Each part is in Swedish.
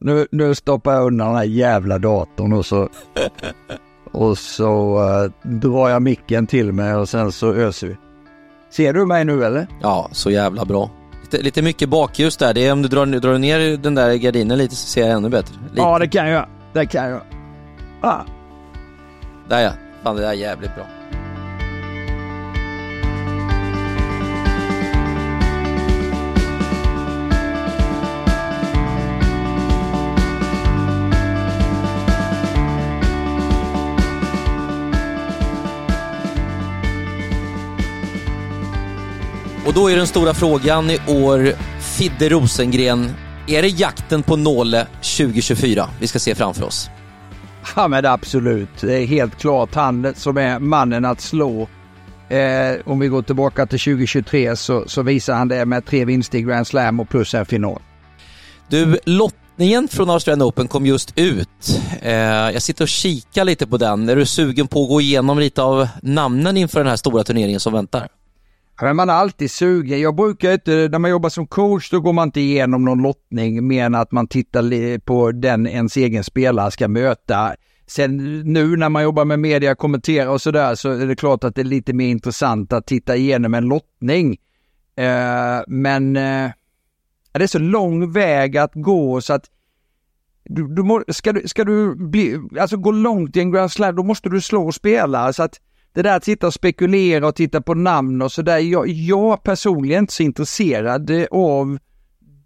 nu, nu stoppar jag undan den här jävla datorn och så och så uh, drar jag micken till mig och sen så öser vi. Ser du mig nu eller? Ja, så jävla bra. Lite, lite mycket bakljus där. Det är om du drar, drar ner den där gardinen lite så ser jag ännu bättre. Lite. Ja, det kan jag. Det kan jag. Ah. Där ja. Fan, det där är jävligt bra. Och då är den stora frågan i år, Fidde Rosengren, är det jakten på Nåle 2024 vi ska se framför oss? Ja men absolut, det är helt klart han som är mannen att slå. Eh, om vi går tillbaka till 2023 så, så visar han det med tre vinster i Grand Slam och plus en final. Du, lottningen från Australian Open kom just ut. Eh, jag sitter och kikar lite på den. Är du sugen på att gå igenom lite av namnen inför den här stora turneringen som väntar? Men man är alltid sugen. Jag brukar inte, när man jobbar som coach, då går man inte igenom någon lottning mer än att man tittar på den ens egen spelare ska möta. Sen nu när man jobbar med media, kommenterar och sådär så är det klart att det är lite mer intressant att titta igenom en lottning. Eh, men eh, det är så lång väg att gå så att du, du må, ska, du, ska du bli, alltså gå långt i en Grand Slam, då måste du slå spelare. Så att det där att sitta och spekulera och titta på namn och sådär. Jag, jag personligen är inte så intresserad av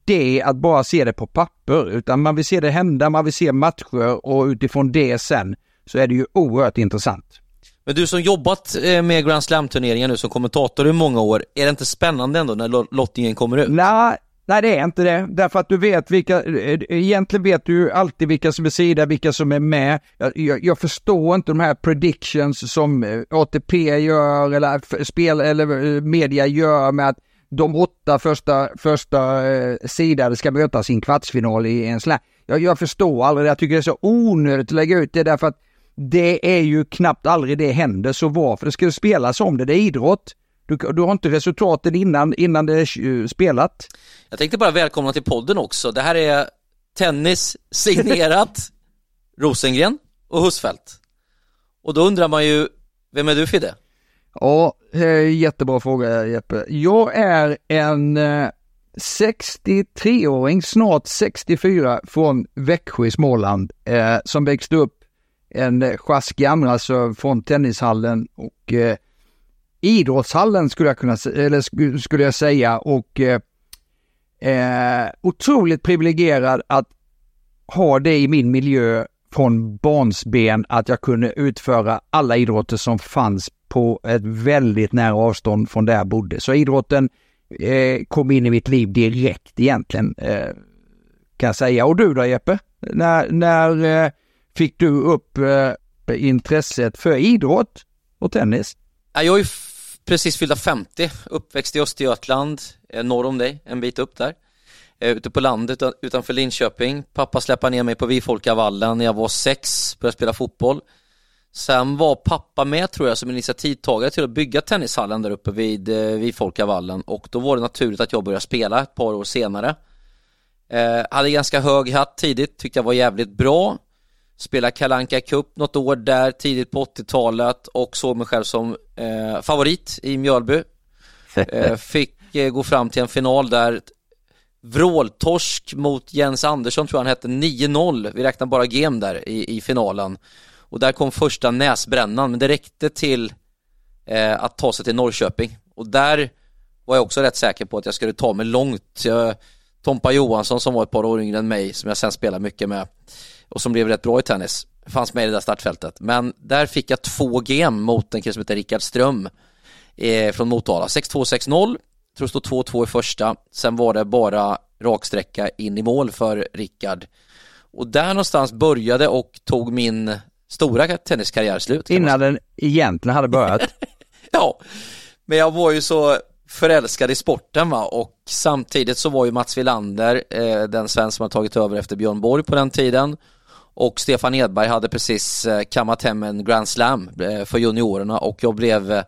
det att bara se det på papper, utan man vill se det hända, man vill se matcher och utifrån det sen så är det ju oerhört intressant. Men du som jobbat eh, med Grand Slam-turneringar nu som kommentator i många år, är det inte spännande ändå när lottningen kommer ut? Nej, Nej, det är inte det. Därför att du vet vilka, egentligen vet du ju alltid vilka som är sida, vilka som är med. Jag, jag, jag, förstår inte de här predictions som eh, ATP gör eller spel eller eh, media gör med att de åtta första, första eh, sidade ska möta sin kvartsfinal i en slam. Jag, jag förstår aldrig det. Jag tycker det är så onödigt att lägga ut det därför att det är ju knappt aldrig det händer. Så varför det ska spelas om det? Det är idrott. Du, du har inte resultaten innan, innan det är spelat. Jag tänkte bara välkomna till podden också. Det här är tennis signerat Rosengren och Husfeldt. Och då undrar man ju, vem är du Fidde? Ja, jättebra fråga Jeppe. Jag är en 63-åring, eh, snart 64, från Växjö i Småland, eh, som växte upp en sjask gammal, alltså från tennishallen och eh, idrottshallen skulle jag kunna eller skulle jag säga och eh, eh, otroligt privilegierad att ha det i min miljö från barnsben att jag kunde utföra alla idrotter som fanns på ett väldigt nära avstånd från där jag bodde. Så idrotten eh, kom in i mitt liv direkt egentligen eh, kan jag säga. Och du då Jeppe? När, när eh, fick du upp eh, intresset för idrott och tennis? Jag är precis fyllda 50, uppväxt i Östergötland, eh, norr om dig, en bit upp där. Eh, ute på landet utanför Linköping. Pappa släppade ner mig på Vifolkavallen när jag var sex, började spela fotboll. Sen var pappa med tror jag som initiativtagare till att bygga tennishallen där uppe vid eh, Vifolkavallen och då var det naturligt att jag började spela ett par år senare. Eh, hade ganska hög hatt tidigt, tyckte jag var jävligt bra. Spelade Kalanka Cup något år där tidigt på 80-talet och såg mig själv som eh, favorit i Mjölby. Eh, fick eh, gå fram till en final där vråltorsk mot Jens Andersson tror jag han hette 9-0. Vi räknar bara game där i, i finalen. Och där kom första näsbrännan men det räckte till eh, att ta sig till Norrköping. Och där var jag också rätt säker på att jag skulle ta mig långt. Jag, Tompa Johansson som var ett par år yngre än mig som jag sen spelade mycket med och som blev rätt bra i tennis fanns med i det där startfältet. Men där fick jag två game mot en kille som heter Rickard Ström eh, från Motala. 6-2, 6-0. Tror det stod 2-2 i första. Sen var det bara raksträcka in i mål för Rickard. Och där någonstans började och tog min stora tenniskarriär slut. Innan den egentligen hade börjat? ja, men jag var ju så förälskad i sporten va och samtidigt så var ju Mats Wilander eh, den svensk som har tagit över efter Björn Borg på den tiden och Stefan Edberg hade precis eh, kammat hem en Grand Slam eh, för juniorerna och jag blev eh,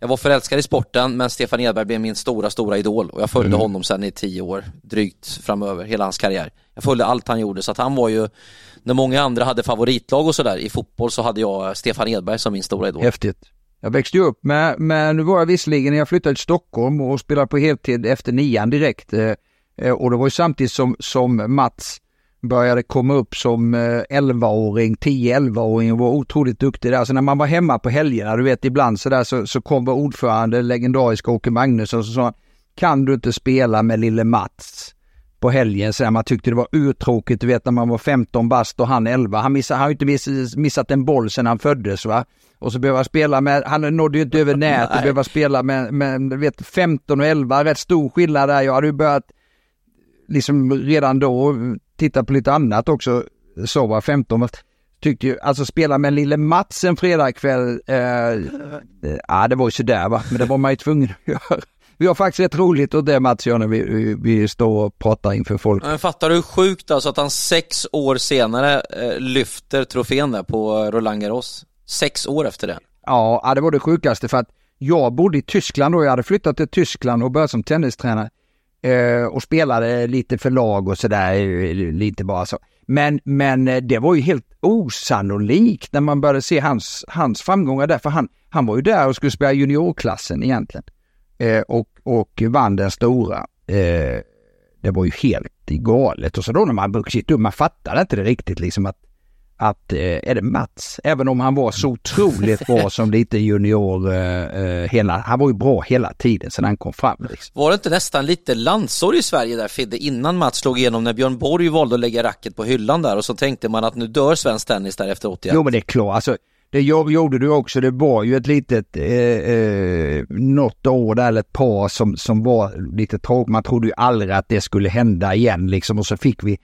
jag var förälskad i sporten men Stefan Edberg blev min stora, stora idol och jag följde mm. honom sedan i tio år, drygt framöver, hela hans karriär. Jag följde allt han gjorde så att han var ju, när många andra hade favoritlag och sådär i fotboll så hade jag Stefan Edberg som min stora idol. Häftigt. Jag växte ju upp med, med nu var jag visserligen när jag flyttade till Stockholm och spelade på heltid efter nian direkt. Och det var ju samtidigt som, som Mats började komma upp som 11-åring, eh, 10-11-åring och var otroligt duktig där. Så när man var hemma på helgerna, du vet ibland sådär så, så kom vår ordförande, legendariska Åke Magnusson, och sa kan du inte spela med lille Mats på helgen? Så man tyckte det var uttråkigt, du vet när man var 15 bast och han 11. Han, missade, han har inte miss, missat en boll sedan han föddes va. Och så behöva spela med, han nådde ju inte över nätet, behöva spela med, med vet, 15 och 11, rätt stor skillnad där. Jag hade ju börjat liksom redan då titta på lite annat också. Så var 15 tyckte ju, alltså spela med lille Mats en fredagkväll, eh, ja det var ju sådär va, men det var man ju tvungen att göra. Vi har faktiskt rätt roligt och det Mats gör när vi, vi står och pratar inför folk. Men fattar du hur sjukt alltså att han sex år senare eh, lyfter trofén där på Roland Garros? Sex år efter det. Ja, det var det sjukaste för att jag bodde i Tyskland och jag hade flyttat till Tyskland och börjat som tennistränare. Eh, och spelade lite för lag och sådär, lite bara så. Men, men eh, det var ju helt osannolikt när man började se hans, hans framgångar där, för han, han var ju där och skulle spela juniorklassen egentligen. Eh, och, och vann den stora. Eh, det var ju helt galet och så då när man vuxit upp, man fattade inte det riktigt liksom att att, eh, är det Mats? Även om han var så otroligt bra som lite junior eh, eh, hela, han var ju bra hela tiden sedan han kom fram. Liksom. Var det inte nästan lite landsår i Sverige där Fidde, innan Mats slog igenom när Björn Borg valde att lägga racket på hyllan där och så tänkte man att nu dör svensk tennis där efter 81? Jo men det är klart, alltså det gjorde du också, det var ju ett litet, eh, eh, något år där eller ett par som, som var lite tråkigt. Man trodde ju aldrig att det skulle hända igen liksom och så fick vi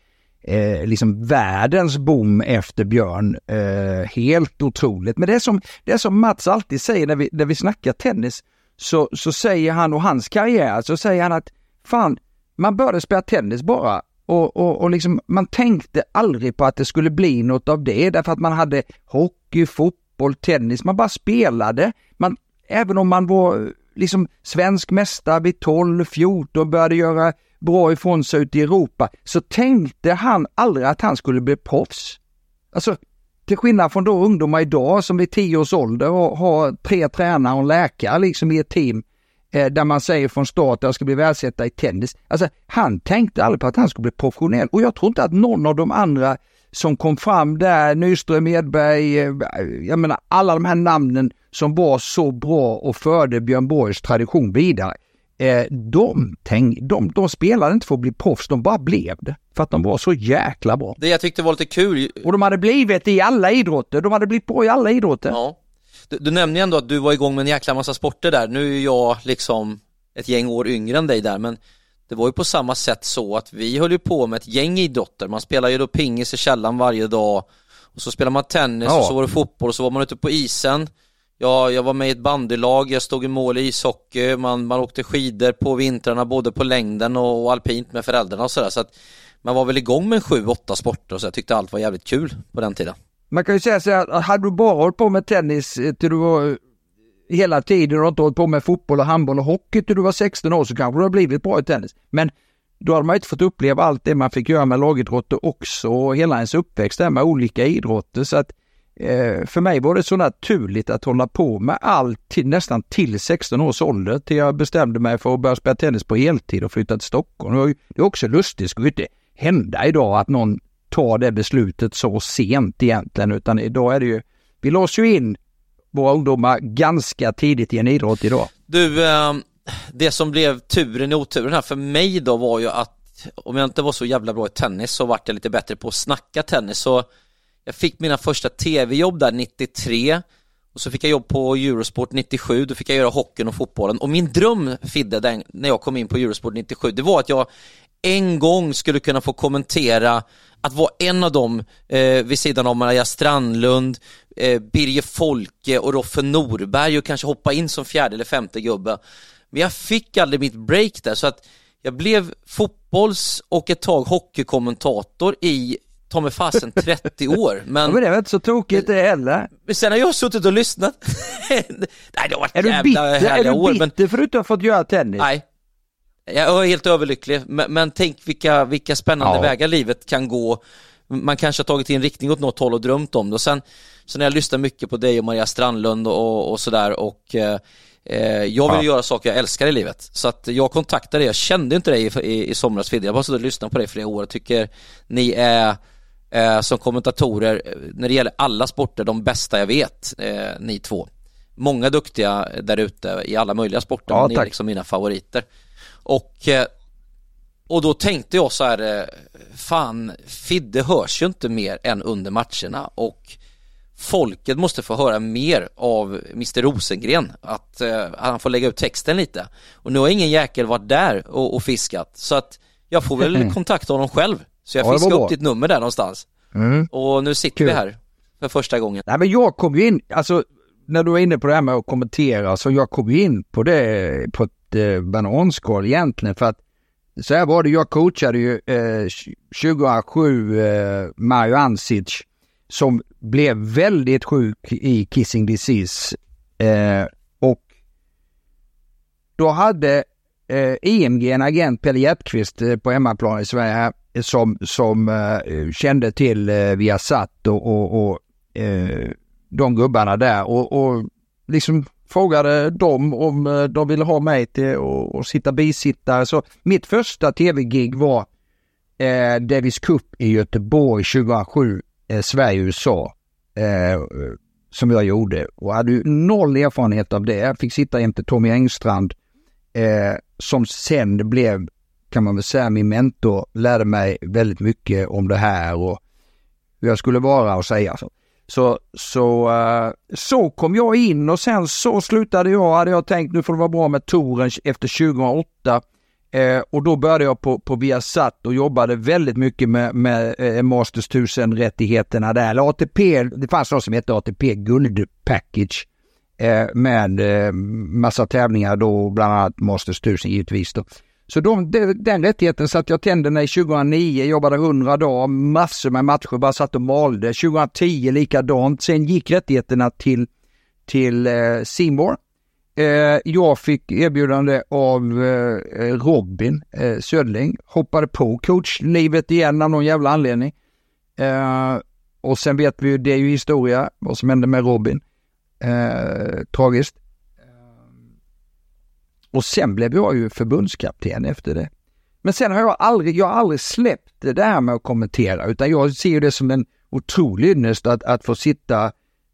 eh, liksom världens boom efter Björn. Eh, helt otroligt. Men det är, som, det är som Mats alltid säger när vi, när vi snackar tennis, så, så säger han och hans karriär, så säger han att fan, man började spela tennis bara och, och, och liksom, man tänkte aldrig på att det skulle bli något av det därför att man hade hockey, fotboll, tennis, man bara spelade. Man, även om man var eh, liksom svensk mästare vid 12, 14, började göra bra ifrån sig ute i Europa, så tänkte han aldrig att han skulle bli proffs. Alltså, till skillnad från då ungdomar idag som vid 10 års ålder har, har tre tränare och en läkare liksom i ett team eh, där man säger från start att jag ska bli världsetta i tennis. Alltså han tänkte aldrig på att han skulle bli professionell och jag tror inte att någon av de andra som kom fram där, Nyström, Edberg, eh, jag menar alla de här namnen som var så bra och förde Björn Borgs tradition vidare eh, de, tänk, de, de spelade inte för att bli proffs, de bara blev det. För att de var så jäkla bra. Det jag tyckte var lite kul. Och de hade blivit i alla idrotter, de hade blivit bra i alla idrotter. Ja. Du, du nämnde ju ändå att du var igång med en jäkla massa sporter där. Nu är jag liksom ett gäng år yngre än dig där, men det var ju på samma sätt så att vi höll ju på med ett gäng idrotter. Man spelar ju då pingis i källan varje dag och så spelar man tennis ja. och så var det fotboll och så var man ute på isen. Ja, jag var med i ett bandylag, jag stod i mål i ishockey, man, man åkte skidor på vintrarna både på längden och, och alpint med föräldrarna och sådär. Så att man var väl igång med sju, åtta sporter och så jag tyckte allt var jävligt kul på den tiden. Man kan ju säga så här, hade du bara hållit på med tennis eh, till du var eh, hela tiden och inte hållit på med fotboll och handboll och hockey till du var 16 år så kanske du har blivit bra i tennis. Men då hade man inte fått uppleva allt det man fick göra med lagidrotter också och hela ens uppväxt där med olika idrotter. Så att Eh, Eh, för mig var det så naturligt att hålla på med allt till, nästan till 16 års ålder till jag bestämde mig för att börja spela tennis på heltid och flytta till Stockholm. Det är också lustigt, det skulle inte hända idag att någon tar det beslutet så sent egentligen utan idag är det ju, vi låser ju in våra ungdomar ganska tidigt i en idrott idag. Du, eh, det som blev turen i oturen här för mig då var ju att om jag inte var så jävla bra i tennis så vart jag lite bättre på att snacka tennis så jag fick mina första tv-jobb där 93 och så fick jag jobb på Eurosport 97, då fick jag göra hockeyn och fotbollen och min dröm Fidde, den, när jag kom in på Eurosport 97, det var att jag en gång skulle kunna få kommentera att vara en av dem eh, vid sidan av Maria Strandlund, eh, Birger Folke och Roffe Norberg och kanske hoppa in som fjärde eller femte gubbe. Men jag fick aldrig mitt break där så att jag blev fotbolls och ett tag hockeykommentator i ta mig fasen 30 år. Men, ja, men det är väl inte så tokigt det heller. Men sen har jag suttit och lyssnat. Nej, det har varit är jävla bitter, härliga är du år. bitter Men, för att du inte har fått göra tennis? nej. Jag är helt överlycklig, men, men tänk vilka, vilka spännande Ja. vägar livet kan gå. Man kanske har tagit i en riktning åt något håll och drömt om det. Och sen, så när jag lyssnar mycket på dig och Maria Strandlund och, och sådär och eh, eh, jag vill Ja. göra saker jag älskar i livet. Så att jag kontaktade dig, jag kände inte dig i, i, i somras Fidde, jag bara suttit och lyssnat på dig i flera år och tycker ni är eh, som kommentatorer eh, när det gäller alla sporter de bästa jag vet, eh, ni två. Många duktiga där ute i alla möjliga sporter, Ja, ni är liksom mina favoriter. Och, eh, och då tänkte jag så här, eh, fan, Fidde hörs ju inte mer än under matcherna och folket måste få höra mer av Mr Rosengren, att eh, han får lägga ut texten lite. Och nu har ingen jäkel varit där och, och fiskat, så att jag får väl kontakta honom själv. Så jag Ja, fiskade upp ditt nummer där någonstans. Mm. Och nu sitter Kul. vi här för första gången. Nej men jag kom ju in, alltså när du var inne på det här med att kommentera, så jag kom ju in på det på ett eh, bananskal egentligen för att så här var det, jag coachade ju eh, 2007 eh, Mario Ansic som blev väldigt sjuk i kissing disease eh, och då hade eh, IMG en agent, Pelle Hjertqvist, eh, på hemmaplan i Sverige som, som eh, kände till eh, Viasat och, och, och eh, de gubbarna där och, och liksom frågade dem om eh, de ville ha mig till att sitta bisittare. Så mitt första tv-gig var eh, Davis Cup i Göteborg 2007, eh, Sverige-USA. Eh, som jag gjorde och hade ju noll erfarenhet av det. Jag fick sitta jämte Tommy Engstrand eh, som sen blev, kan man väl säga, min mentor. Lärde mig väldigt mycket om det här och hur jag skulle vara och säga. Så, så, så, eh, så kom jag in och sen så slutade jag, hade jag tänkt nu får det vara bra med touren efter 2008. Eh, och då började jag på, på Viasat och jobbade väldigt mycket med, med eh, Masters 1000-rättigheterna där. Eller ATP, det fanns något som hette ATP Guld Package eh, med eh, massa tävlingar då, bland annat Masters 1000 givetvis. Då. Så de, den rättigheten satt jag tänderna i 2009, jobbade 100 dagar, massor med matcher, bara satt och malde. 2010 likadant, sen gick rättigheterna till, till eh, Seymour. Eh, jag fick erbjudande av eh, Robin eh, Södling, hoppade på coachlivet igen av någon jävla anledning. Eh, och sen vet vi ju, det är ju historia, vad som hände med Robin. Eh, tragiskt. Och sen blev jag ju förbundskapten efter det. Men sen har jag aldrig, jag har aldrig släppt det där med att kommentera utan jag ser det som en otrolig ynnest att, att få sitta,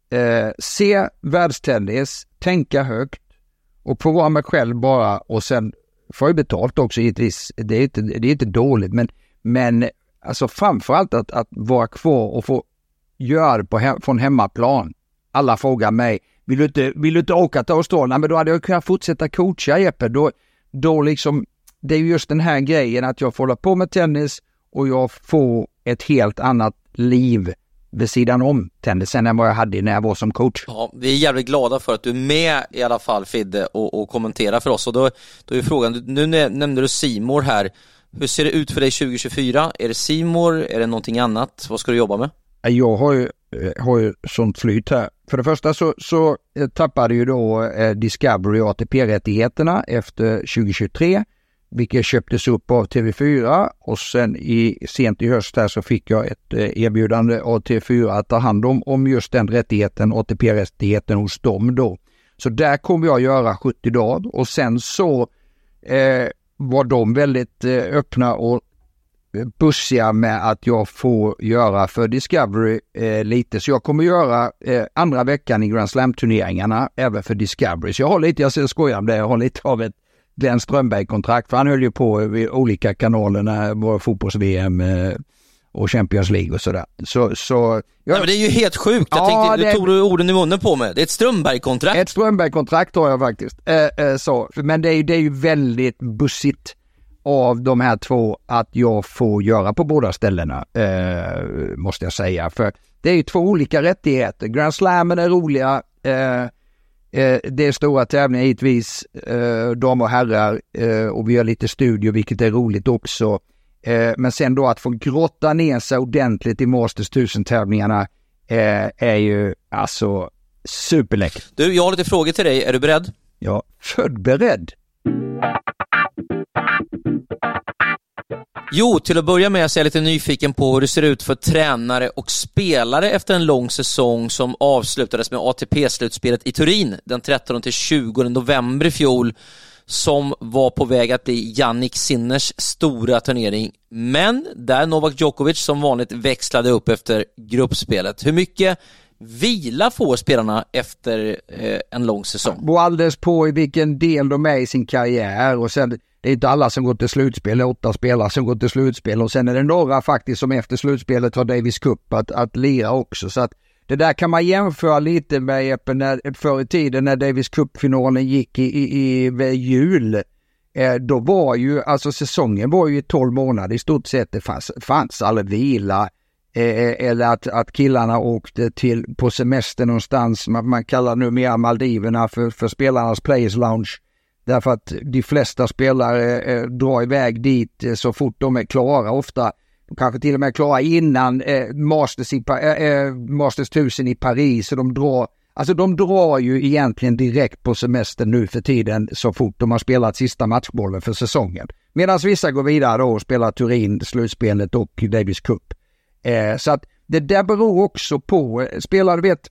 eh, se världstennis, tänka högt och få vara mig själv bara och sen får jag betalt också givetvis. Det är inte, det är inte dåligt men, men alltså framförallt att, att vara kvar och få göra det på, he- från hemmaplan. Alla frågar mig, vill du inte, vill du inte åka till Australien? Men då hade jag kunnat fortsätta coacha Jeppe. Då, då liksom, det är ju just den här grejen att jag får hålla på med tennis och jag får ett helt annat liv vid sidan om tennisen än vad jag hade när jag var som coach. Ja, vi är jävligt glada för att du är med i alla fall Fidde och, och kommenterar för oss och då, då är frågan, nu nä- nämnde du Simor här, hur ser det ut för dig 2024? Är det Simor? Är det någonting annat? Vad ska du jobba med? Jag har ju, eh, har ju sånt flyt här. För det första så, så eh, tappade ju då eh, Discovery ATP-rättigheterna efter 2023, vilket köptes upp av TV4 och sen i, sent i höst här så fick jag ett eh, erbjudande av TV4 att ta hand om, om just den rättigheten, ATP-rättigheten hos dem då. Så där kommer jag göra 70 dagar och sen så eh, var de väldigt öppna och bussiga med att jag får göra för Discovery eh, lite. Så jag kommer göra eh, andra veckan i Grand Slam-turneringarna även för Discovery. Så jag har lite, jag skojar om det, jag har lite av ett Glenn Strömberg-kontrakt. För han höll ju på vid olika kanaler när var fotbolls-VM eh, och Champions League och sådär. Så, så Nej, men det är ju helt sjukt, jag Ja, tänkte, det- du tog du orden i munnen på mig. Det är ett Strömberg-kontrakt. Ett Strömberg-kontrakt har jag faktiskt. Eh, eh, så. Men det är, ju- det är ju väldigt bussigt av de här två att jag får göra på båda ställena, eh, måste jag säga. För det är ju två olika rättigheter. Grand Slammen är roliga. Eh, eh, det är stora tävlingar givetvis, eh, damer och herrar. Eh, och vi har lite studio vilket är roligt också. Eh, men sen då att få grotta ner sig ordentligt i Masters 1000-tävlingarna eh, är ju alltså superläckert. Du, jag har lite frågor till dig. Är du beredd? Ja, född beredd. Jo, till att börja med så är jag lite nyfiken på hur det ser ut för tränare och spelare efter en lång säsong som avslutades med ATP-slutspelet i Turin den 13 20 november i fjol som var på väg att bli Jannik Sinners stora turnering. Men där Novak Djokovic som vanligt växlade upp efter gruppspelet. Hur mycket vila får spelarna efter eh, en lång säsong? Det beror alldeles på i vilken del de är i sin karriär och sen det är inte alla som går till slutspel, det är åtta spelare som går till slutspel och sen är det några faktiskt som efter slutspelet har Davis Cup att, att lira också. Så att det där kan man jämföra lite med Jeppe, när, förr i tiden när Davis Cup-finalen gick i, i, i vid jul. Eh, då var ju, alltså säsongen var ju 12 månader i stort sett. Det fanns, fanns aldrig vila. Eh, eh, eller att, att killarna åkte till, på semester någonstans. Man, man kallar numera Maldiverna för, för spelarnas Players Lounge. Därför att de flesta spelare eh, drar iväg dit eh, så fort de är klara. Ofta kanske till och med klara innan eh, Masters, i, eh, eh, Masters 1000 i Paris. Så de drar, alltså de drar ju egentligen direkt på semestern nu för tiden så fort de har spelat sista matchbollen för säsongen. Medan vissa går vidare då och spelar Turin, slutspelet och Davis Cup. Eh, så att det där beror också på, eh, spelare vet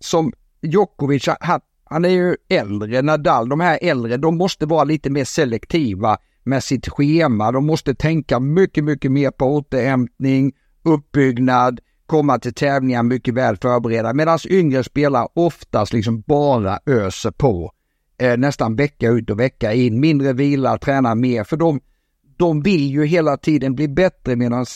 som Djokovic, han, han är ju äldre, Nadal, de här äldre, de måste vara lite mer selektiva med sitt schema. De måste tänka mycket, mycket mer på återhämtning, uppbyggnad, komma till tävlingar mycket väl förberedda. Medan yngre spelare oftast liksom bara öser på. Eh, nästan vecka ut och vecka in. Mindre vila, träna mer. För de, de vill ju hela tiden bli bättre medan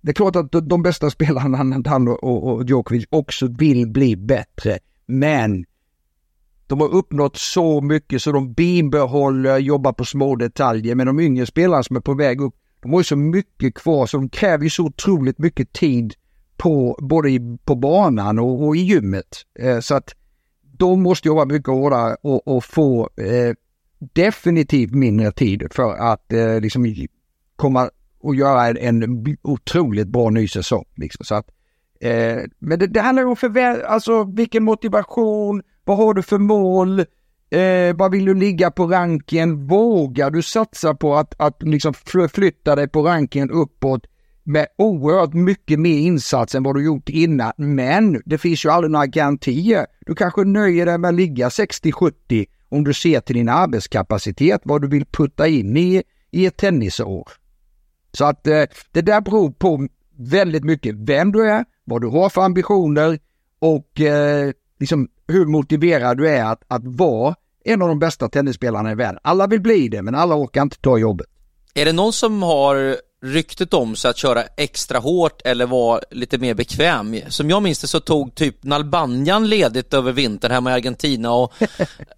det är klart att de bästa spelarna, Nadal och, och Djokovic, också vill bli bättre. Men de har uppnått så mycket så de bibehåller, jobbar på små detaljer. Men de yngre spelarna som är på väg upp, de har ju så mycket kvar så de kräver ju så otroligt mycket tid på både i, på banan och, och i gymmet. Eh, så att de måste jobba mycket hårdare och, och få eh, definitivt mindre tid för att eh, liksom komma och göra en, en otroligt bra ny säsong. Liksom. Så att, eh, men det, det handlar om förvä- alltså vilken motivation, vad har du för mål? Eh, vad vill du ligga på ranken? Vågar du satsa på att, att liksom flytta dig på ranken uppåt med oerhört mycket mer insats än vad du gjort innan. Men det finns ju aldrig några garantier. Du kanske nöjer dig med att ligga 60-70 om du ser till din arbetskapacitet, vad du vill putta in i, i ett tennisår. Så att eh, det där beror på väldigt mycket vem du är, vad du har för ambitioner och eh, liksom hur motiverad du är att, att vara en av de bästa tennisspelarna i världen. Alla vill bli det, men alla orkar inte ta jobbet. Är det någon som har ryktet om sig att köra extra hårt eller vara lite mer bekväm. Som jag minns det så tog typ Nalbanjan ledigt över vintern hemma i Argentina och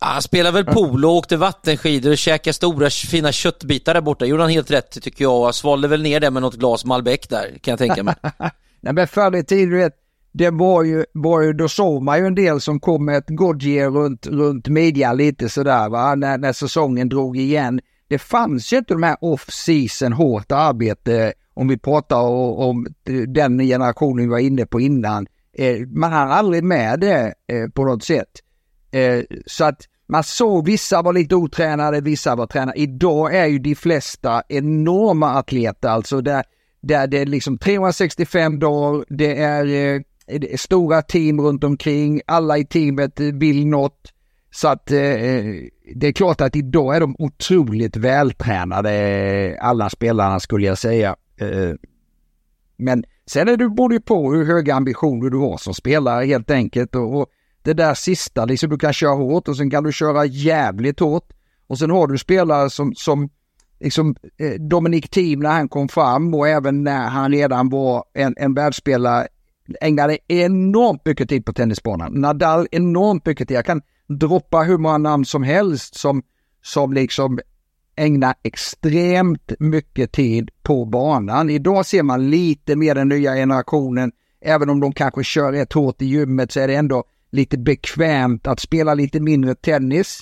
han spelade väl polo, åkte vattenskidor och käkade stora fina köttbitar där borta. Gjorde han helt rätt tycker jag och svalde väl ner det med något glas Malbec där kan jag tänka mig. Nej men förr i tiden, du vet, det var ju, var ju, då såg man ju en del som kom med ett Goodyear runt, runt midjan lite sådär va, när, när säsongen drog igen. Det fanns ju inte de här off-season hårt arbete om vi pratar om, den generationen vi var inne på innan. Eh, man hann aldrig med det eh, på något sätt. Eh, så att man såg vissa var lite otränade, vissa var tränade. Idag är ju de flesta enorma atleter, alltså där, där det är liksom 365 dagar, det är det är stora team runt omkring, alla i teamet vill något. Så att eh, det är klart att idag är de otroligt vältränade, alla spelarna skulle jag säga. Eh, men sen är det både på hur höga ambitioner du har som spelare helt enkelt. Och, och det där sista, liksom du kan köra hårt och sen kan du köra jävligt hårt. Och sen har du spelare som, som liksom eh, Dominic Thiem när han kom fram och även när han redan var en, en världsspelare ägnade enormt mycket tid på tennisbanan. Nadal enormt mycket tid. Jag kan droppa hur många namn som helst som, som liksom ägnar extremt mycket tid på banan. Idag ser man lite mer den nya generationen. Även om de kanske kör rätt hårt i gymmet så är det ändå lite bekvämt att spela lite mindre tennis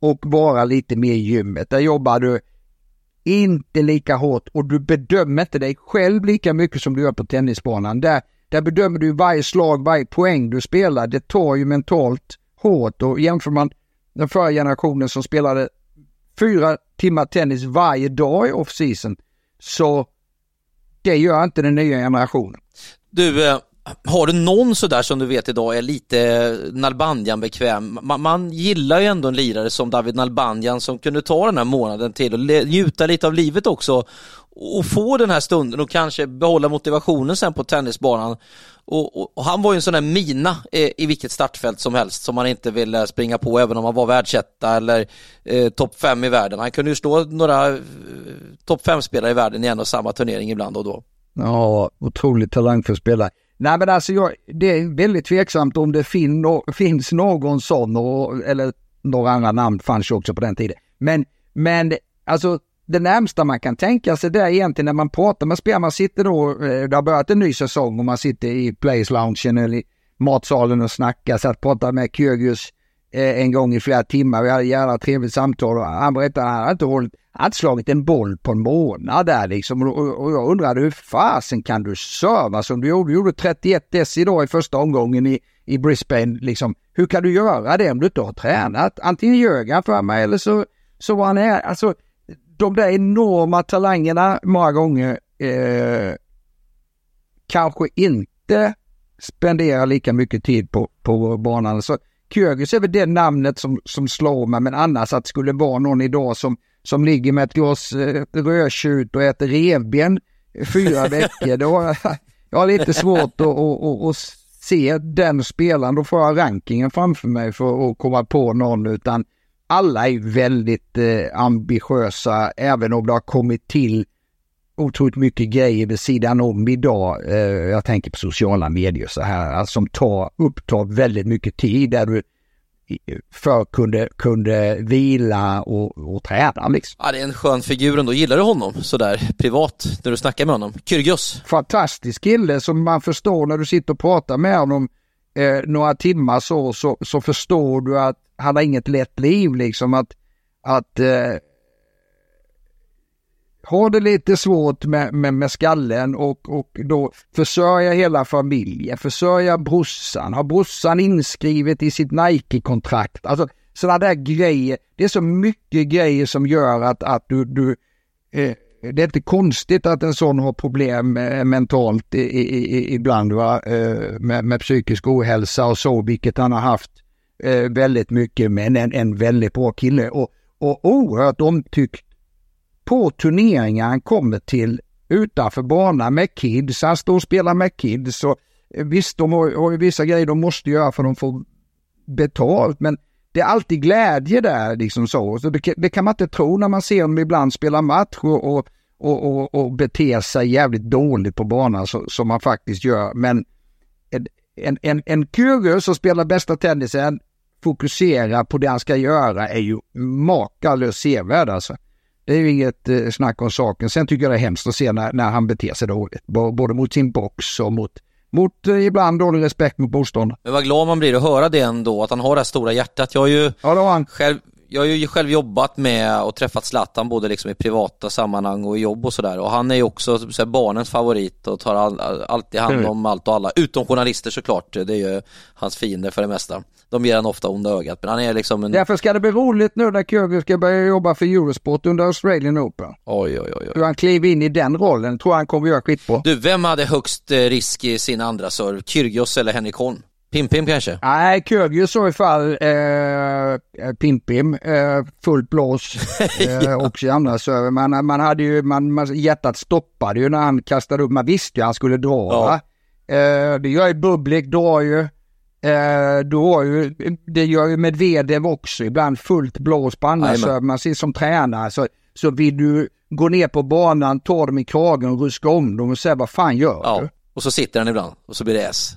och vara lite mer i gymmet. Där jobbar du inte lika hårt och du bedömer inte dig själv lika mycket som du gör på tennisbanan. Där, där bedömer du varje slag, varje poäng du spelar. Det tar ju mentalt hårt och jämför man den förra generationen som spelade fyra timmar tennis varje dag i off-season så det gör inte den nya generationen. Du, eh, har du någon sådär som du vet idag är lite Nalbandian bekväm? Man, man, gillar ju ändå en lirare som David Nalbandian som kunde ta den här månaden till och njuta lite av livet också och få den här stunden och kanske behålla motivationen sen på tennisbanan. Och, och, och han var ju en sån där mina eh, i vilket startfält som helst som man inte ville springa på även om han var världsetta eller eh, topp fem i världen. Han kunde ju slå några eh, topp fem spelare i världen i en och samma turnering ibland och då. Ja, otroligt talangfull spelare. Nej men alltså jag, det är väldigt tveksamt om det fin, no, finns någon sån och, eller några andra namn fanns ju också på den tiden. Men, men alltså det närmsta man kan tänka sig det är egentligen när man pratar med spelare, man sitter då, eh, det har börjat en ny säsong och man sitter i Players Loungen eller i matsalen och snackar. Så att prata med Kyrgios eh, en gång i flera timmar, vi hade gärna trevligt samtal och han berättade att han hade inte hållit, hade slagit en boll på en månad där liksom och, jag undrade hur fasen kan du serva som du gjorde? Du gjorde 31 dess idag i första omgången i, i Brisbane liksom. Hur kan du göra det om du inte har tränat? Antingen ljög han för mig eller så, så var han här, alltså de där enorma talangerna många gånger eh, kanske inte spenderar lika mycket tid på, på banan. Så Kyrgios är väl det namnet som, som slår mig, men annars att det skulle vara någon idag som, som ligger med ett glas eh, rödtjut och äter revben fyra veckor. Då, jag har lite svårt att, att, att, att se den spelaren. Då får jag rankingen framför mig för att komma på någon, utan alla är väldigt eh, ambitiösa, även om det har kommit till otroligt mycket grejer vid sidan om idag. Eh, jag tänker på sociala medier så här, alltså, som tar, upptar väldigt mycket tid där du för kunde, kunde vila och, och träna liksom. Ja, det är en skön figur ändå. Gillar du honom sådär privat när du snackar med honom? Kyrgios? Fantastisk kille som man förstår när du sitter och pratar med honom eh, några timmar så, så, så förstår du att han har inget lätt liv liksom att, att eh, ha det lite svårt med, med, med skallen och, och då försörja hela familjen, försörja brorsan, har brorsan inskrivet i sitt Nike-kontrakt. Alltså sådana där grejer. Det är så mycket grejer som gör att, att du, du eh, det är inte konstigt att en sån har problem eh, mentalt i, i, i, ibland va? Eh, med, med psykisk ohälsa och så, vilket han har haft eh, väldigt mycket, men en, en väldigt bra kille och, och oerhört omtyckt på turneringar han kommer till utanför banan med kids. Han står och spelar med kids och visst, de har, har ju vissa grejer de måste göra för de får betalt, men det är alltid glädje där liksom så. så det, det, kan man inte tro när man ser dem ibland spela match och, och, och, och bete sig jävligt dåligt på banan så, som man faktiskt gör. Men en, en, en, en Kyrgios som spelar bästa tennisen, fokuserar på det han ska göra är ju makalöst sevärd alltså. Det är ju inget eh, snack om saken. Sen tycker jag det är hemskt att se när, när han beter sig dåligt. Både mot sin box och mot mot eh, ibland dålig respekt mot motståndare. Men vad glad man blir att höra det ändå, att han har det här stora hjärtat. Jag har ju ja, det har han. själv jag har ju själv jobbat med och träffat Zlatan både liksom i privata sammanhang och i jobb och sådär och han är ju också så här, barnens favorit och tar all, alltid hand om mm. allt och alla, utom journalister såklart, det är ju hans fiender för det mesta. De ger han ofta onda ögat, men han är liksom en... Därför ska det bli roligt nu när Kyrgios ska börja jobba för Eurosport under Australian Open. Oj, oj, oj. oj. Hur han kliver in i den rollen tror han kommer göra skitbra. Du, vem hade högst eh, risk i sin andra serve? Kyrgios eller Henrik Holm? Pim-Pim kanske? Nej, Kyrgios i så fall eh, Pim-Pim, eh, fullt blås eh, också i andra server. Man, man hade ju, man, man, hjärtat stoppade ju när han kastade upp, man visste ju att han skulle dra. Ja. Eh, det gör ju Bublik, drar ju. Eh, då har ju, det gör ju Medvedev också, ibland fullt blås på andra. Man ser som tränare så, så vill du gå ner på banan, ta dem i kragen och ruska om dem och säga vad fan gör ja. du? Och så sitter han ibland och så blir det S.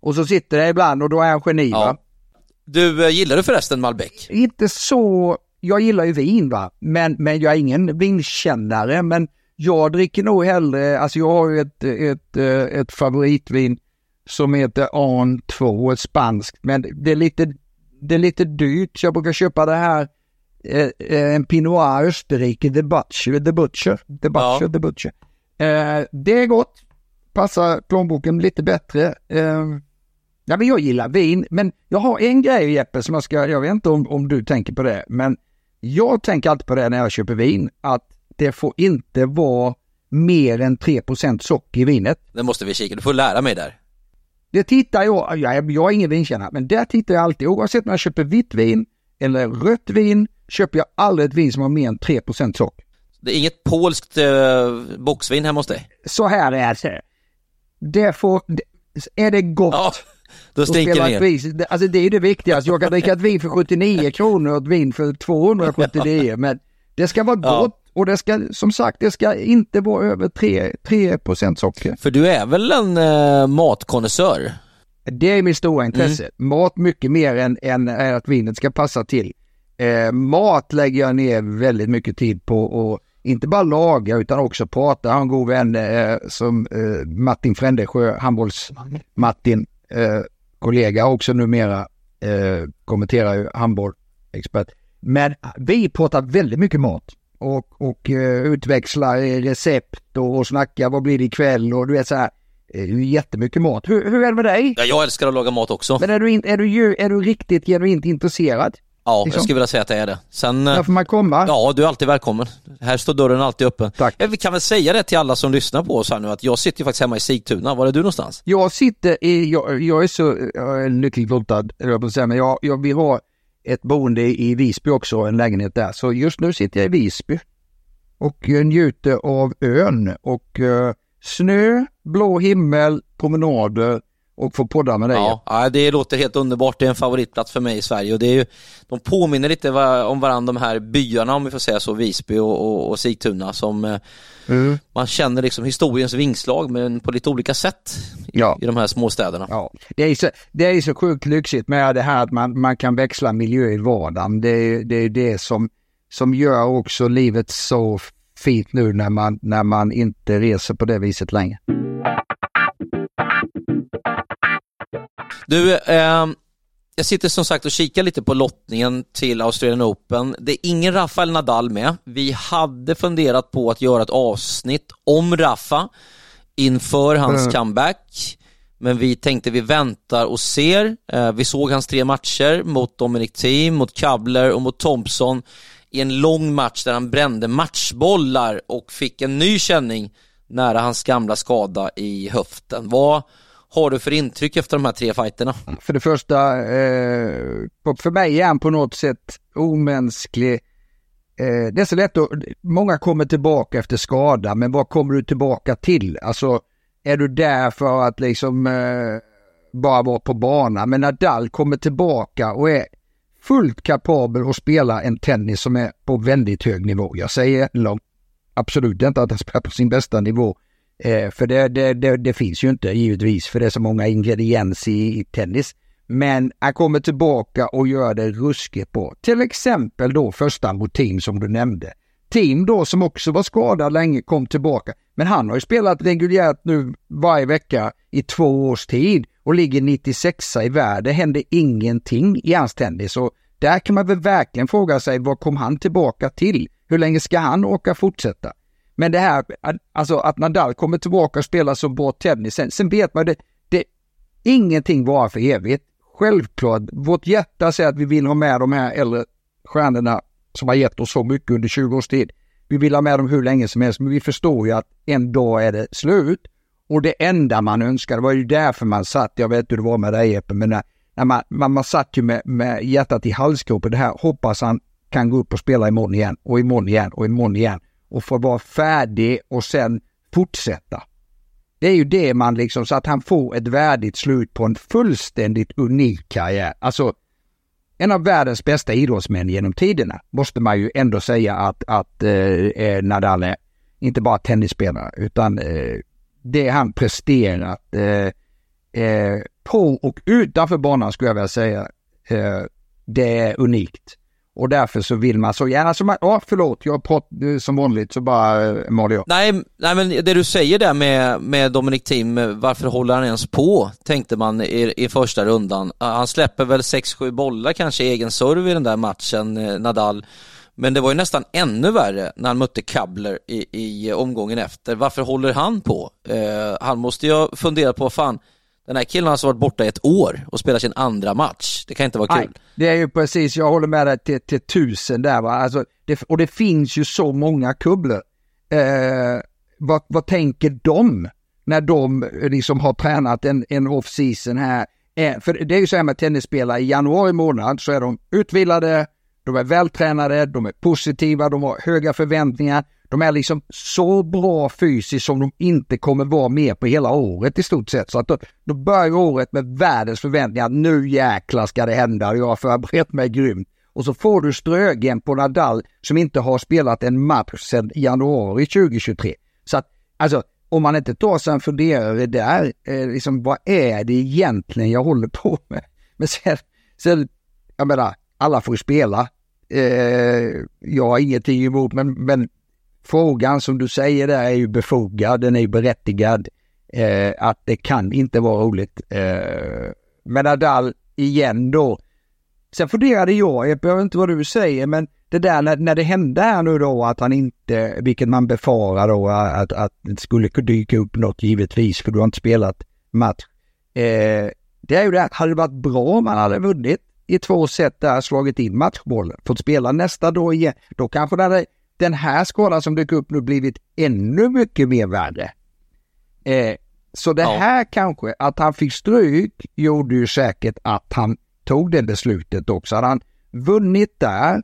Och så sitter det ibland och då är han geni ja. va. Du, eh, gillar du förresten Malbec? Inte så, jag gillar ju vin va, men, men jag är ingen vinkännare men jag dricker nog hellre, alltså jag har ju ett, ett, eh, ett favoritvin som heter Arn 2, ett spanskt, men det är lite, det är lite dyrt. Jag brukar köpa det här eh, eh, en Pinot Österrike, The Butcher, The Butcher, The Butcher, Ja. The Butcher. Eh, det är gott, passar plånboken lite bättre. Eh, ja, men jag gillar vin, men jag har en grej Jeppe som jag ska, jag vet inte om, om du tänker på det, men jag tänker alltid på det när jag köper vin, att det får inte vara mer än 3 socker i vinet. Det måste vi kika, du får lära mig där. Det tittar jag, jag, jag är ingen vinkännare, men där tittar jag alltid, oavsett om jag köper vitt vin eller rött vin, köper jag aldrig ett vin som har mer än 3% socker. Det är inget polskt eh, boxvin hemma hos dig? Så här är det. Det får, är det gott Ja, då stinker det ner. alltså det är det viktigaste. Jag kan dricka ett vin för 79 kronor och ett vin för 279, men det ska vara Ja. Och det ska, som sagt, det ska inte vara över 3, 3 socker. För du är väl en eh, matkonnässör? Det är mitt stora intresse. Mat mycket mer än, än att vinet ska passa till. Eh, mat lägger jag ner väldigt mycket tid på och inte bara laga utan också prata. Jag har en god vän eh, som eh, Martin Frändesjö, handbolls-Martin, eh, kollega också numera, eh, kommenterar ju handboll, expert. Men vi pratar väldigt mycket mat och, och eh, utväxlar eh, recept och, och snackar vad blir det ikväll och du vet så här. Eh, jättemycket mat. Hur, hur är det med dig? Ja, jag älskar att laga mat också. Men är du, in, är du, ju- är du riktigt genuint intresserad? Ja, liksom- jag skulle vilja säga att det är det. Sen, eh, När får man komma? ja, du är alltid välkommen. Här står dörren alltid öppen. Tack. Ja, vi kan väl säga det till alla som lyssnar på oss här nu, att jag sitter ju faktiskt hemma i Sigtuna. Var är du någonstans? Jag sitter i, jag, jag är så jag är lyckligt lottad, jag på att säga, men jag, jag vill ha ett boende i Visby också, en lägenhet där. Så just nu sitter jag i Visby och njuter av ön och eh, snö, blå himmel, promenader och få podda med dig. Ja, ja, det låter helt underbart. Det är en favoritplats för mig i Sverige och det är ju, de påminner lite om varandra de här byarna om vi får säga så, Visby och, och, och Sigtuna som eh, Mm. man känner liksom historiens vingslag men på lite olika sätt Ja. i de här småstäderna. Ja, det är så, det är så sjukt lyxigt med det här att man, man kan växla miljö i vardagen. Det är det, är det som, som gör också livet så fint nu när man, när man inte reser på det viset längre. Du, eh, jag sitter som sagt och kikar lite på lottningen till Australian Open. Det är ingen Rafael Nadal med. Vi hade funderat på att göra ett avsnitt om Rafa inför hans Mm. comeback. Men vi tänkte vi väntar och ser. Eh, vi såg hans tre matcher mot Dominic Thiem, mot Kabler och mot Thompson i en lång match där han brände matchbollar och fick en ny känning nära hans gamla skada i höften. Vad har du för intryck efter de här tre fighterna? För det första, eh, för mig är han på något sätt omänsklig. Eh, det är så lätt att, många kommer tillbaka efter skada, men vad kommer du tillbaka till? Alltså, är du där för att liksom eh, bara vara på banan? Men Nadal kommer tillbaka och är fullt kapabel att spela en tennis som är på väldigt hög nivå. Jag säger långt, absolut inte att han spelar på sin bästa nivå. Eh, för det, det, det, det finns ju inte givetvis för det är så många ingredienser i, i tennis. Men han kommer tillbaka och gör det ruskigt bra. Till exempel då första mot team som du nämnde. Team då som också var skadad länge kom tillbaka. Men han har ju spelat reguljärt nu varje vecka i två års tid och ligger 96 i världen. Det händer ingenting i hans tennis och där kan man väl verkligen fråga sig vad kom han tillbaka till? Hur länge ska han åka fortsätta? Men det här, att- alltså att Nadal kommer tillbaka och spelar så bra tennis, sen, sen vet man det, det, ingenting varar för evigt. Självklart, vårt hjärta säger att vi vill ha med de här äldre stjärnorna som har gett oss så mycket under 20 års tid. Vi vill ha med dem hur länge som helst, men vi förstår ju att en dag är det slut. Och det enda man önskar, det var ju därför man satt, jag vet hur det var med dig Jeppe, men när, när man, man, man satt ju med, med hjärtat i halsgropen, det här hoppas han kan gå upp och spela imorgon igen och imorgon igen och imorgon igen och få vara färdig och sen fortsätta. Det är ju det man liksom, så att han får ett värdigt slut på en fullständigt unik karriär. Alltså, en av världens bästa idrottsmän genom tiderna måste man ju ändå säga att, att eh, eh Nadal är. Inte bara tennisspelare utan eh, det han presterat eh, eh, på och utanför banan skulle jag vilja säga, eh, det är unikt. Och därför så vill man så gärna som, alltså ja förlåt, jag pratar eh, som vanligt så bara eh, maler jag. Nej, nej men det du säger där med, med Dominic Thiem, eh, varför håller han ens på? Tänkte man i, i första rundan. Han släpper väl 6-7 bollar kanske i egen serve i den där matchen, Nadal. Men det var ju nästan ännu värre när han mötte Kabler i, i omgången efter. Varför håller han på? Eh, han måste ju fundera på, vad fan, den här killen har alltså varit borta i ett år och spelar sin andra match. Det kan inte vara kul. Nej, det är ju precis, jag håller med dig till, till tusen där va. Alltså, det, och det finns ju så många kubblor. Eh, vad, vad tänker de när de eh, liksom har tränat en, en off-season här? Eh, för det är ju så här med tennisspelare, i januari månad så är de utvilade, de är vältränade, de är positiva, de har höga förväntningar. De är liksom så bra fysiskt som de inte kommer vara med på hela året i stort sett. Så att då, då börjar året med världens förväntningar. Nu jäklar ska det hända. Jag har förberett mig grymt. Och så får du Strögen på Nadal som inte har spelat en match sedan januari 2023. Så att alltså om man inte tar sig en funderare där, eh, liksom vad är det egentligen jag håller på med? Men sen, sen jag menar, alla får spela. Eh, jag har ingenting emot, men, men frågan som du säger där är ju befogad, den är ju berättigad. Eh, att det kan inte vara roligt. Eh, men Nadal igen då. Sen funderade jag, jag behöver inte vad du säger, men det där när, när det hände här nu då att han inte, vilket man befarar då att, att det skulle dyka upp något givetvis för du har inte spelat match. Eh, det är ju det att hade det varit bra om han hade vunnit i två set där slagit in matchbollen, fått spela nästa då igen, då kanske det hade den här skadan som dök upp nu blivit ännu mycket mer värre. Eh, så det ja. här kanske, att han fick stryk, gjorde ju säkert att han tog det beslutet också. Hade han vunnit där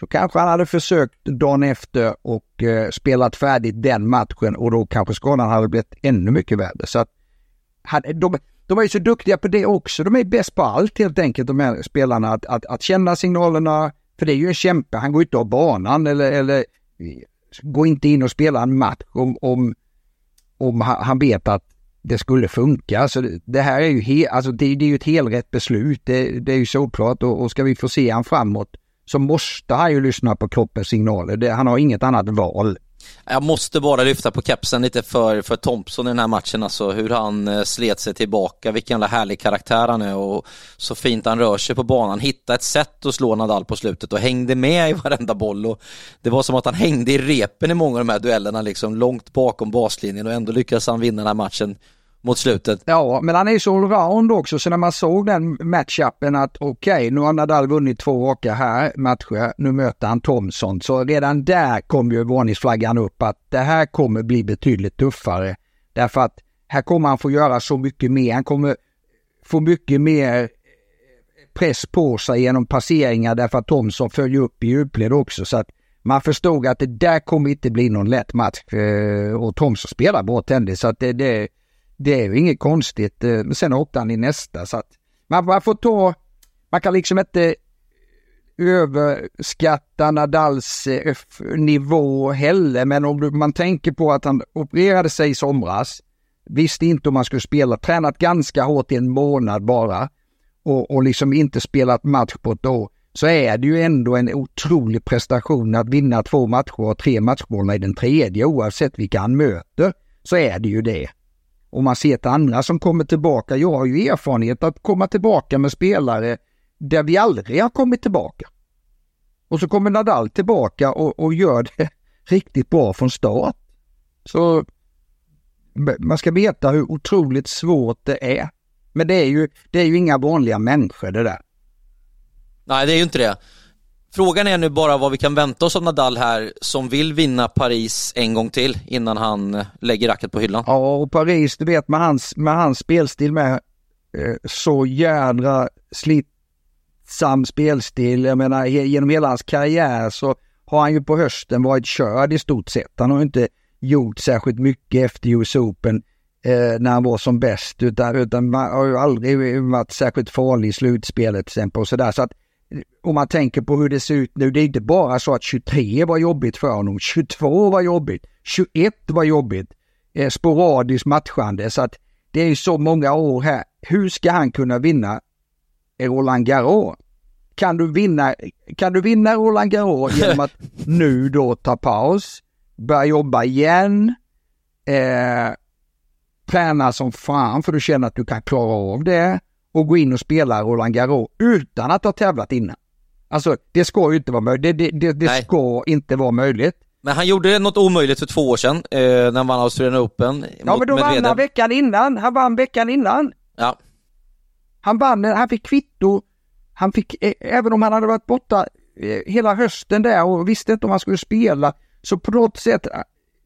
så kanske han hade försökt dagen efter och eh, spelat färdigt den matchen och då kanske skadan hade blivit ännu mycket värre. Så att, hade, de, de är ju så duktiga på det också. De är bäst på allt helt enkelt, de här spelarna. Att, att, att känna signalerna, för det är ju en kämpe. Han går inte av banan eller, eller går inte in och spelar en match om, om, om han vet att det skulle funka. Så det, det här är ju, he, alltså det, det, är ju ett helrätt beslut. Det, det är ju såklart och, och ska vi få se han framåt så måste han ju lyssna på kroppens signaler. Det, han har inget annat val. Jag måste bara lyfta på kepsen lite för, för Thompson i den här matchen, alltså hur han eh, slet sig tillbaka, vilken jävla härlig karaktär han är och så fint han rör sig på banan, hitta ett sätt att slå Nadal på slutet och hängde med i varenda boll och det var som att han hängde i repen i många av de här duellerna liksom långt bakom baslinjen och ändå lyckades han vinna den här matchen mot slutet. Ja, men han är så allround också, så när man såg den matchupen att okej, okay, nu har Nadal vunnit två raka här matcher, nu möter han Thomson. Så redan där kom ju varningsflaggan upp att det här kommer bli betydligt tuffare. Därför att här kommer han få göra så mycket mer. Han kommer få mycket mer eh, press på sig genom passeringar därför att Thomson följer upp i djupled också. Så att man förstod att det där kommer inte bli någon lätt match. Eh, och Thomson spelar bra tennis så att det, det det är ju inget konstigt. Eh, men sen åkte han i nästa så att man, man får ta, man kan liksom inte överskatta Nadals eh, nivå heller. Men om man tänker på att han opererade sig i somras, visste inte om han skulle spela, tränat ganska hårt i en månad bara och, och liksom inte spelat match på ett år, så är det ju ändå en otrolig prestation att vinna två matcher och tre matchbollar i den tredje oavsett vilka han möter. Så är det ju det. Om man ser till andra som kommer tillbaka. Jag har ju erfarenhet att komma tillbaka med spelare där vi aldrig har kommit tillbaka. Och så kommer Nadal tillbaka och, och gör det riktigt bra från start. Så man ska veta hur otroligt svårt det är. Men det är ju, det är ju inga vanliga människor det där. Nej, det är ju inte det. Frågan är nu bara vad vi kan vänta oss av Nadal här som vill vinna Paris en gång till innan han eh, lägger racket på hyllan. Ja, och Paris, du vet med hans, med hans spelstil med eh, så jädra slitsam spelstil. Jag menar genom hela hans karriär så har han ju på hösten varit körd i stort sett. Han har inte gjort särskilt mycket efter US Open eh, när han var som bäst utan, utan man har ju aldrig varit särskilt farlig i slutspelet till exempel och sådär. Så att om man tänker på hur det ser ut nu, det är inte bara så att 23 var jobbigt för honom, 22 var jobbigt, 21 var jobbigt, eh, sporadiskt matchande så att det är så många år här. Hur ska han kunna vinna Roland Garros? kan du vinna, kan du vinna Roland Garros genom att nu då ta paus, börja jobba igen, eh, träna som fan för du känner att du kan klara av det och gå in och spela Roland Garros utan att ha tävlat innan. Alltså det ska ju inte vara möjligt. Det, det, det, det ska inte vara möjligt. Men han gjorde något omöjligt för två år sedan eh, när han vann Australian Open. Ja men då vann han veckan innan. Han vann veckan innan. Ja. Han vann, han fick kvitto. Han fick, eh, även om han hade varit borta eh, hela hösten där och visste inte om han skulle spela, så på något sätt,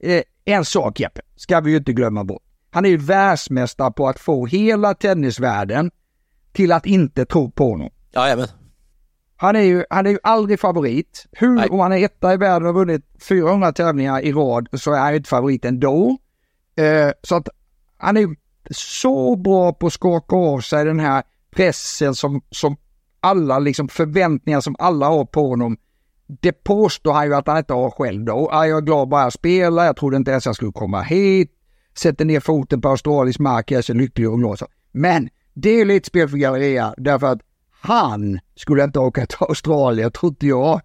eh, en sak Jeppe, ska vi ju inte glömma bort. Han är ju världsmästare på att få hela tennisvärlden till att inte tro på honom. Jajamän. Han är ju, han är ju aldrig favorit. Hur, om han är etta i världen och vunnit 400 tävlingar i rad så är han ju inte favorit ändå. Eh, så att han är ju så bra på att skaka av sig den här pressen som, som alla liksom förväntningar som alla har på honom. Det påstår han ju att han inte har själv då. Jag är glad bara jag spelar, jag trodde inte ens jag skulle komma hit. Sätter ner foten på australisk mark, jag är så lycklig och glad. Men det är lite spel för galleria därför att han skulle inte åka till Australien, trodde jag.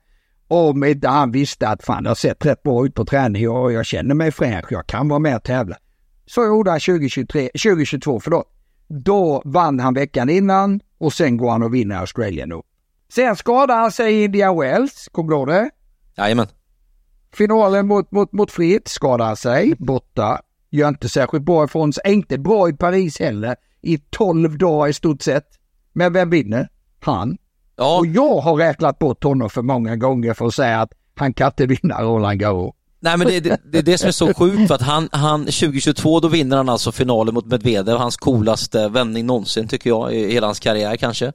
Om inte han visste att fan, det har sett rätt bra ut på träning och jag känner mig fräsch, jag kan vara med och tävla. Så gjorde han 2023, 2022, förlåt. Då vann han veckan innan och sen går han och vinner Australien nu. Sen skadade han sig i India Wells, kommer du ihåg det? Jajamän. Finalen mot, mot, mot Fritt skadade han sig, borta. Gör inte särskilt bra ifrån sig, inte bra i Paris heller. I 12 dagar i stort sett. Men vem vinner? Han. Ja. Och jag har räknat bort honom för många gånger för att säga att han kan inte vinna Roland Garros. Nej men det, det, det, är det som är så sjukt för att han, han 2022 då vinner han alltså finalen mot Medvedev, hans coolaste vändning någonsin tycker jag i hela hans karriär kanske.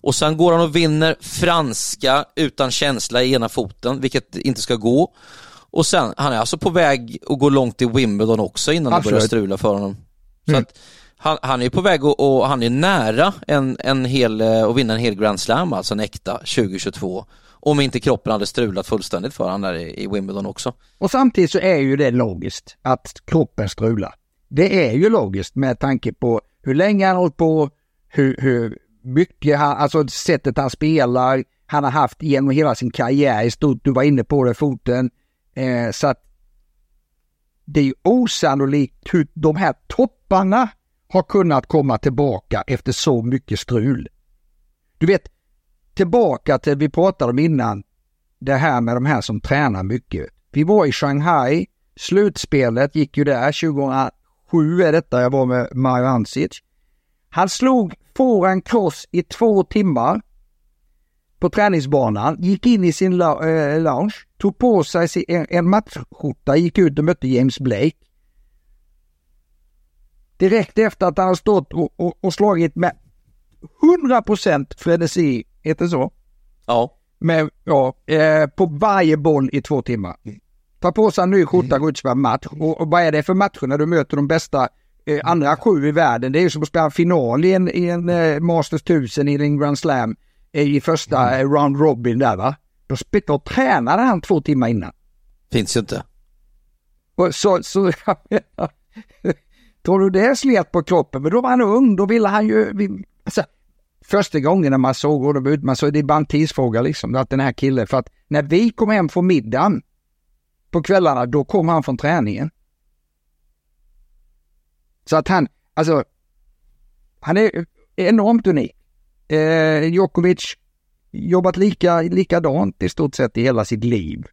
Och sen går han och vinner franska utan känsla i ena foten, vilket inte ska gå. Och sen, han är alltså på väg att gå långt i Wimbledon också innan Absolut. det börjar strula för honom. Så mm. att han, han är på väg och, och, han är nära en, en hel, eh, att vinna en hel Grand Slam, alltså en äkta 2022. Om inte kroppen hade strulat fullständigt för honom där i, i Wimbledon också. Och samtidigt så är ju det logiskt att kroppen strular. Det är ju logiskt med tanke på hur länge han hållit på, hur, hur mycket han, alltså sättet han spelar, han har haft genom hela sin karriär i stort, du var inne på det, foten. Eh, så att det är ju osannolikt hur de här topparna har kunnat komma tillbaka efter så mycket strul. Du vet, tillbaka till vi pratade om innan, det här med de här som tränar mycket. Vi var i Shanghai, slutspelet gick ju där 2007 är detta jag var med Mario Hancic. Han slog forehand cross i två timmar på träningsbanan, gick in i sin eh, lounge, tog på sig en matchskjorta, gick ut och mötte James Blake direkt efter att han har stått och, och, och slagit med 100% frenesi, heter det så? Ja. Med, ja, eh, på varje boll i två timmar. Ta på sig en ny skjorta, gå ut och match. Och, och vad är det för matcher när du möter de bästa eh, andra sju i världen? Det är ju som att spela final i en, i en eh, Masters 1000 i en Grand Slam eh, i första mm. eh, round robin där va. Då, då tränade han två timmar innan. Finns ju inte. Och så, så Tror du det slet på kroppen? Men då var han ung, då ville han ju... Alltså, första gången när man såg honom ut, man såg det är bara en tidsfråga liksom, att den här killen, för att när vi kom hem från middagen på kvällarna, då kom han från träningen. Så att han, alltså, han är enormt unik. Eh, Djokovic jobbat lika, likadant i stort sett i hela sitt liv.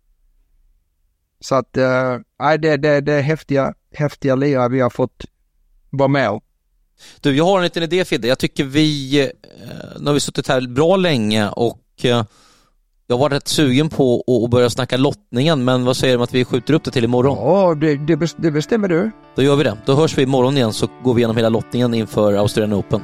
Så att, eh, det, det, det är häftiga, häftiga lirare vi har fått vara med och du, jag har en liten idé Fidde. Jag tycker vi, eh, nu har vi suttit här bra länge och eh, jag var rätt sugen på att börja snacka lottningen, men vad säger du om att vi skjuter upp det till imorgon? Ja, det, det, bestämmer du. Då gör vi det. Då hörs vi imorgon igen så går vi igenom hela lottningen inför Australian Open.